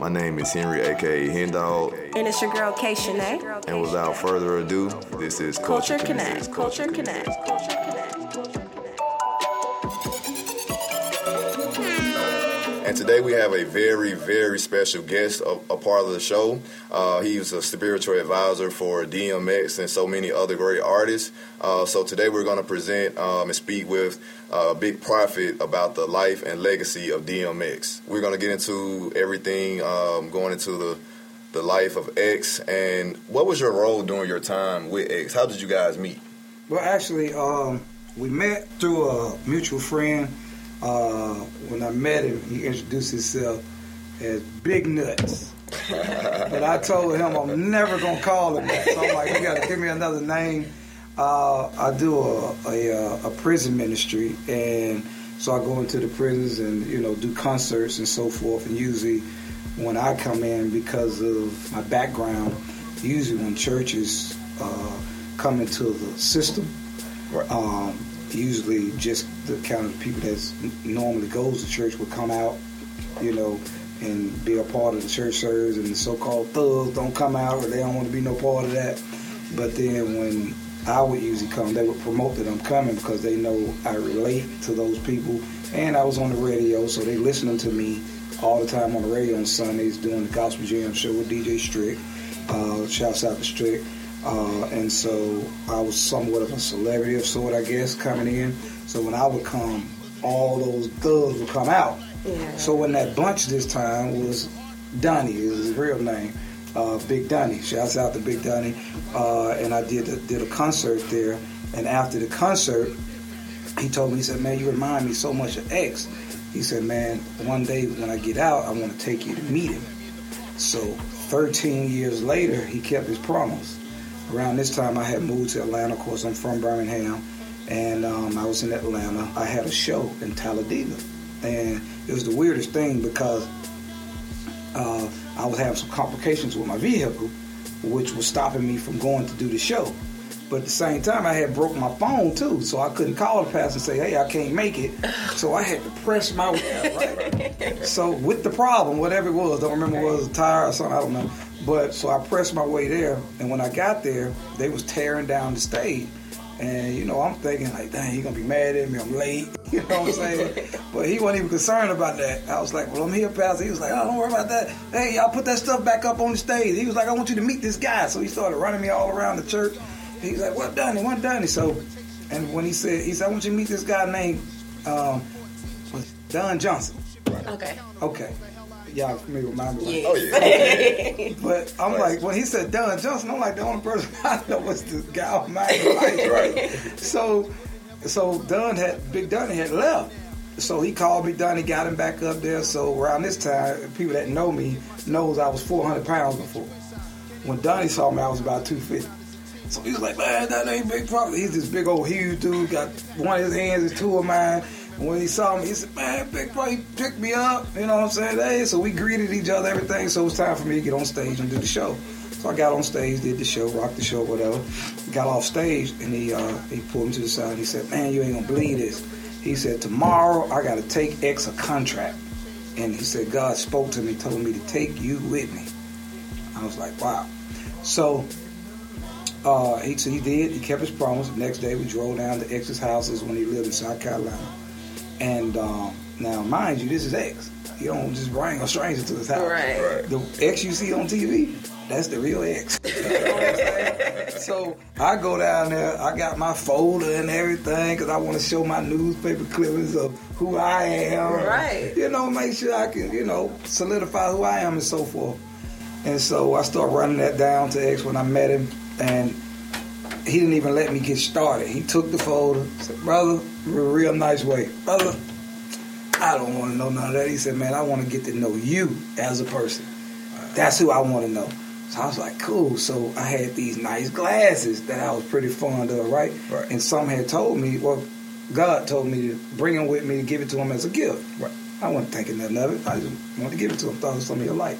My name is Henry, aka Hendog. And it's your girl K Shanae. And without further ado, this is Culture, Culture Connect. Culture Connect. Culture Connect. Today we have a very, very special guest, a, a part of the show. Uh, he's a spiritual advisor for DMX and so many other great artists. Uh, so today we're going to present um, and speak with uh, Big Prophet about the life and legacy of DMX. We're going to get into everything um, going into the the life of X. And what was your role during your time with X? How did you guys meet? Well, actually, um, we met through a mutual friend uh, when I met him, he introduced himself as Big Nuts. but I told him I'm never gonna call him that. So I'm like, you gotta give me another name. Uh, I do a, a, a prison ministry, and so I go into the prisons and you know do concerts and so forth. And usually, when I come in, because of my background, usually when churches uh, come into the system, right. um, usually just the kind of people that normally goes to church would come out, you know, and be a part of the church service, and the so-called thugs don't come out, or they don't want to be no part of that. But then when I would usually come, they would promote that I'm coming because they know I relate to those people, and I was on the radio, so they listening to me all the time on the radio on Sundays doing the Gospel Jam show with DJ Strick. Uh, shouts out to Strick. Uh, and so I was somewhat of a celebrity of sort, I guess, coming in. So when I would come, all those thugs would come out. Yeah. So when that bunch this time was Donnie, is his real name, uh, Big Donnie. Shouts out to Big Donnie. Uh, and I did a, did a concert there. And after the concert, he told me, he said, man, you remind me so much of X. He said, man, one day when I get out, I want to take you to meet him. So 13 years later, he kept his promise around this time I had moved to Atlanta. Of course, I'm from Birmingham, and um, I was in Atlanta. I had a show in Talladega, and it was the weirdest thing because uh, I was having some complications with my vehicle, which was stopping me from going to do the show. But at the same time, I had broke my phone too, so I couldn't call the pastor and say, "Hey, I can't make it." So I had to press my way. Right? so with the problem, whatever it was, don't remember was a tire or something. I don't know. But so I pressed my way there, and when I got there, they was tearing down the stage. And you know, I'm thinking like, dang, he gonna be mad at me. I'm late. You know what I'm saying? but he wasn't even concerned about that. I was like, well, I'm here, pastor. He was like, oh, don't worry about that. Hey, y'all put that stuff back up on the stage. He was like, I want you to meet this guy. So he started running me all around the church. He's like, what done? What done? So, and when he said, he said, I want you to meet this guy named um, Don Johnson. Okay. Okay y'all may remind me. Yeah. Oh yeah. but I'm like, when he said Don Johnson, I'm like the only person I know was the guy on my life. right. So, so Don had Big Dunn had left. So he called me, Donnie got him back up there. So around this time, people that know me knows I was 400 pounds before. When Donnie saw me, I was about 250. So he was like, man, that ain't big problem. He's this big old huge dude, got one of his hands is two of mine when he saw me, he said, "Man, Big Bro, he picked me up." You know what I'm saying? Hey, so we greeted each other, everything. So it was time for me to get on stage and do the show. So I got on stage, did the show, rocked the show, whatever. Got off stage, and he uh, he pulled me to the side. And He said, "Man, you ain't gonna believe this." He said, "Tomorrow I got to take X a contract," and he said, "God spoke to me, told me to take you with me." I was like, "Wow." So uh, he, so he did. He kept his promise. The next day, we drove down to X's houses when he lived in South Carolina. And um, now, mind you, this is X. You don't just bring a stranger to his house. Right. right. The X you see on TV, that's the real X. so I go down there. I got my folder and everything because I want to show my newspaper clippings of who I am. Right. You know, make sure I can, you know, solidify who I am and so forth. And so I start running that down to X when I met him, and he didn't even let me get started. He took the folder, said, "Brother, real nice way, brother. I don't want to know none of that." He said, "Man, I want to get to know you as a person. That's who I want to know." So I was like, "Cool." So I had these nice glasses that I was pretty fond of, right? right. And some had told me, well, God told me to bring them with me to give it to him as a gift. Right. I wasn't thinking nothing of it. I just wanted to give it to him. Thought it was something he like.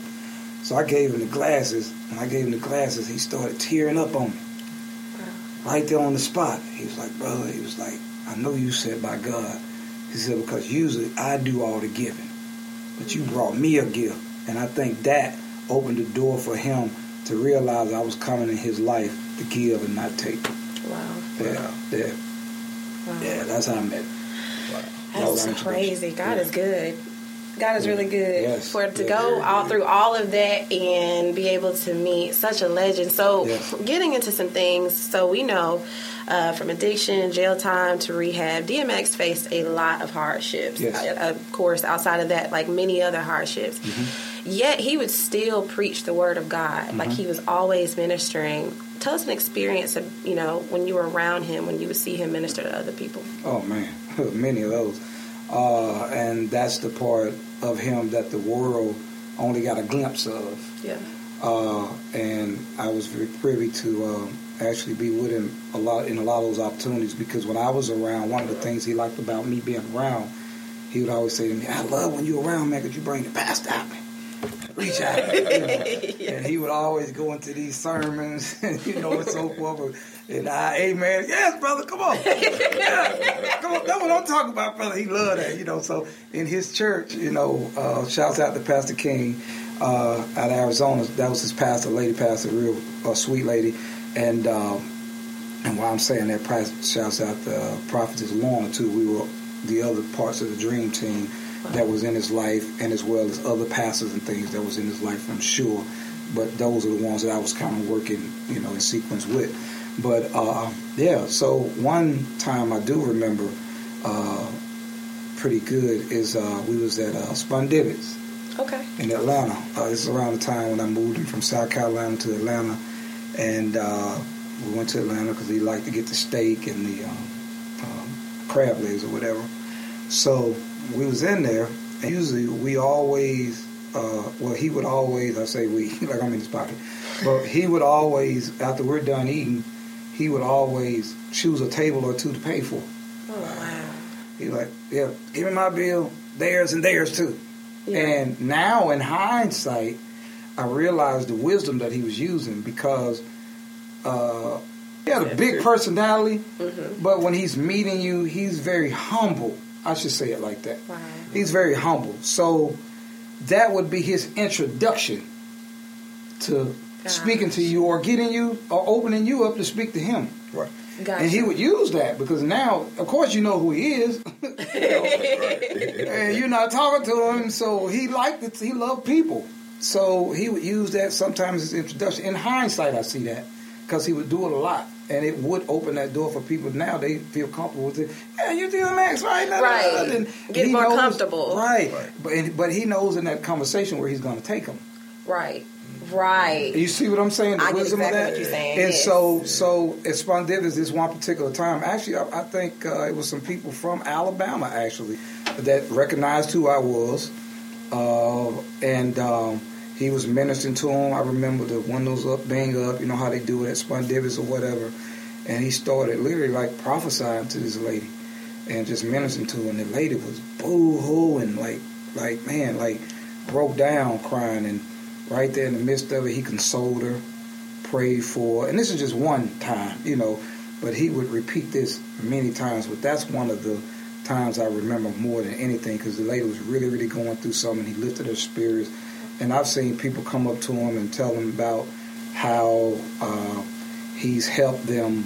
So I gave him the glasses. When I gave him the glasses, he started tearing up on me right there on the spot. He was like, brother, he was like, I know you said by God. He said, because usually I do all the giving. But you brought me a gift And I think that opened the door for him to realize I was coming in his life to give and not take. Wow. Yeah, yeah, wow. yeah. That's how I met. That was That's introduction. crazy. God Yeah. is good. God is really good Yes. for to Yeah, go all through all of that and be able to meet such a legend. So, Yes. getting into some things, so we know uh, from addiction, jail time to rehab, DMX faced a lot of hardships. Yes. Uh, Of course, outside of that, like many other hardships. Mm-hmm. Yet he would still preach the word of God. Like he was always ministering. Tell us an experience of you know when you were around him, when you would see him minister to other people. Oh man, many of those. Uh, and that's the part of him that the world only got a glimpse of. Yeah. Uh, and I was very privy to um, actually be with him a lot in a lot of those opportunities because when I was around, one of the things he liked about me being around, he would always say to me, "I love when you're around, man, because you bring the past out, man. Reach out." know. And he would always go into these sermons, and you know, and so forth. And I, amen. Yes, brother, come on. Yeah, come on. That's what I'm talking about, brother. He loved that, you know. So in his church, you know, uh, shouts out to Pastor King uh, out of Arizona. That was his pastor, lady pastor, real uh, sweet lady. And um, and while I'm saying that, shouts out to uh, Prophetess Lorna, too. We were the other parts of the dream team that was in his life, and as well as other pastors and things that was in his life, I'm sure. But those are the ones that I was kind of working, you know, in sequence with. But uh, yeah, so one time I do remember uh, pretty good is uh, we was at uh, Spondivits Okay. in Atlanta. Uh, this is around the time when I moved him from South Carolina to Atlanta, and uh, we went to Atlanta because he liked to get the steak and the um, um, crab legs or whatever. So we was in there, and usually we always, uh, well, he would always, I say we, like I'm in his pocket, but he would always, after we're done eating, he would always choose a table or two to pay for. Oh wow. He like, yeah, give me my bill, theirs and theirs too. Yeah. And now in hindsight, I realized the wisdom that he was using because uh, he had a big personality, Mm-hmm. but when he's meeting you, he's very humble. I should say it like that. Wow. He's very humble. So that would be his introduction to Gosh. speaking to you or getting you or opening you up to speak to him. Right. Gotcha. And he would use that because now, of course, you know who he is. and you're not talking to him, so he liked it. He loved people, so he would use that sometimes as introduction. In hindsight, I see that because he would do it a lot, and it would open that door for people. Now they feel comfortable with it. Yeah, you're DMX, right? Da, da, da, Right. and Get he more knows- comfortable. right? Right. But but he knows in that conversation where he's going to take them. Right. Right. You see what I'm saying? The I get wisdom exactly of that. what you're saying. And yes. so, so at Spondivits, this one particular time, actually, I, I think uh, it was some people from Alabama actually that recognized who I was, uh, and um, he was ministering to them. I remember the windows up, bang up, you know how they do it at Spondivits or whatever, and he started literally like prophesying to this lady, and just ministering to her, and the lady was boo hooing like, like man, like broke down crying and right there in the midst of it, he consoled her, prayed for, her. and this is just one time, you know, but he would repeat this many times. But that's one of the times I remember more than anything because the lady was really, really going through something. He lifted her spirits, and I've seen people come up to him and tell him about how uh, he's helped them,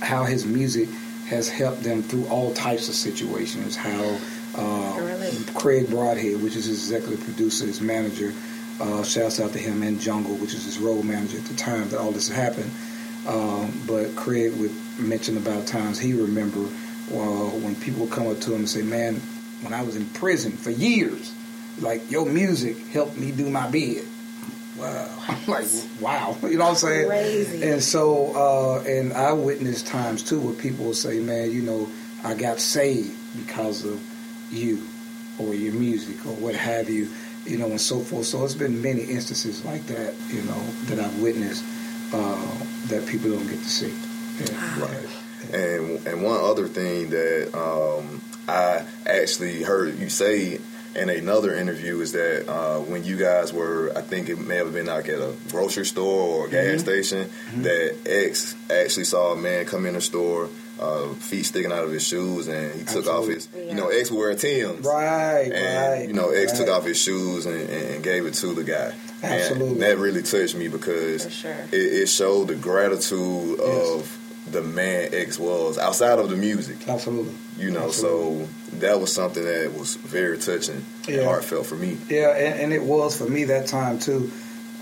how his music has helped them through all types of situations. How uh, Really? Craig Broadhead, which is his executive producer, his manager, uh, shouts out to him and Jungle, which is his road manager at the time that all this happened. Um, but Craig would mention about times he remember uh, when people would come up to him and say, "Man, when I was in prison for years, like your music helped me do my bid." Wow, like wow, you know what I'm saying? Crazy. And so, uh, and I witnessed times too where people will say, "Man, you know, I got saved because of you, or your music, or what have you." You know, and so forth. So it's been many instances like that, you know, that I've witnessed uh, that people don't get to see. Yeah. Right. And and one other thing that um, I actually heard you say in another interview is that uh, when you guys were, I think it may have been like at a grocery store or a gas station, that X actually saw a man come in the store. uh, feet sticking out of his shoes, and he took off his. Yeah. You know, X wear Tim's. Right, And right. you know, X took off his shoes and, and gave it to the guy. Absolutely. And that really touched me because sure. it, it showed the gratitude of the man X was outside of the music. Absolutely. You know, Absolutely. so that was something that was very touching and heartfelt for me. Yeah, and, and it was for me that time too.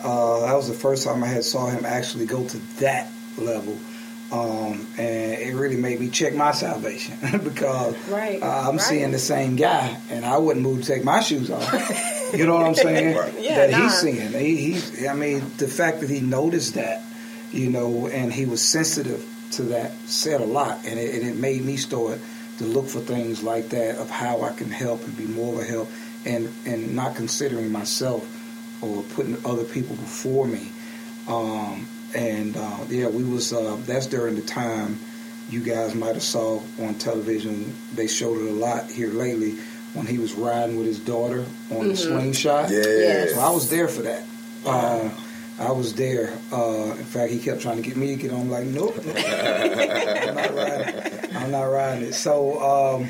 Uh, that was the first time I had saw him actually go to that level, um, and it really made me check my salvation because Right, uh, I'm right. seeing the same guy, and I wouldn't move to take my shoes off. you know what I'm saying? Right. Yeah, that nah. he's seeing. He, he, I mean, the fact that he noticed that, you know, and he was sensitive to that said a lot, and it, and it made me start to look for things like that of how I can help and be more of a help, and and not considering myself or putting other people before me. Um, and uh, yeah, we was uh, that's during the time you guys might have saw on television. They showed it a lot here lately when he was riding with his daughter on the slingshot. Yeah. Yes. So I was there for that. Uh, I was there. Uh, in fact, he kept trying to get me to get on. I'm like, nope, I'm not riding. I'm not riding it. So um,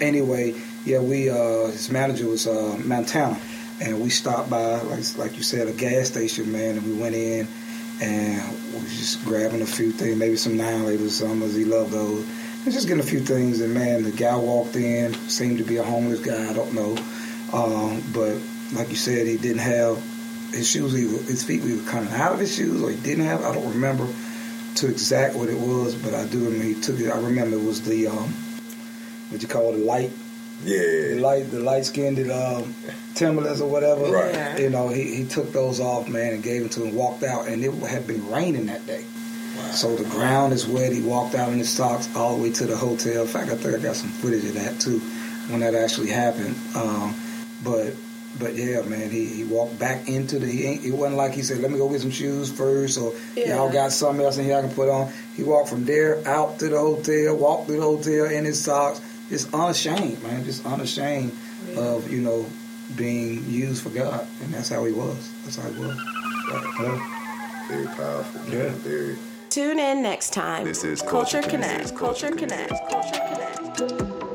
anyway, yeah, we uh, his manager was uh, Montana, and we stopped by like like you said a gas station, man, and we went in and we was just grabbing a few things, maybe some nine labels, some as he loved those. And just getting a few things, and man, the guy walked in, seemed to be a homeless guy. I don't know, um, but like you said, he didn't have his shoes. Either, his feet were either coming out of his shoes, or he didn't have. I don't remember to exact what it was, but I do remember he took it. I remember it was the um, what you call it, the light, Yeah, the light, the light skinned um, Timberlands or whatever. Right. Yeah. You know, he, he took those off, man, and gave them to him. Walked out, and it had been raining that day. So the ground is wet. He walked out in his socks all the way to the hotel. In fact, I think I got some footage of that too, when that actually happened. Um, but but yeah, man, he, he walked back into the. He ain't, it wasn't like he said, "Let me go get some shoes first, or Yeah. y'all got something else in here I can put on." He walked from there out to the hotel, walked to the hotel in his socks, just unashamed, man, just unashamed of you know being used for God, and that's how he was. That's how he was. Yeah. Very powerful. man. Yeah. Very. Tune in next time. This is Culture Culture Connect. Connect. Culture Connect. Culture Connect.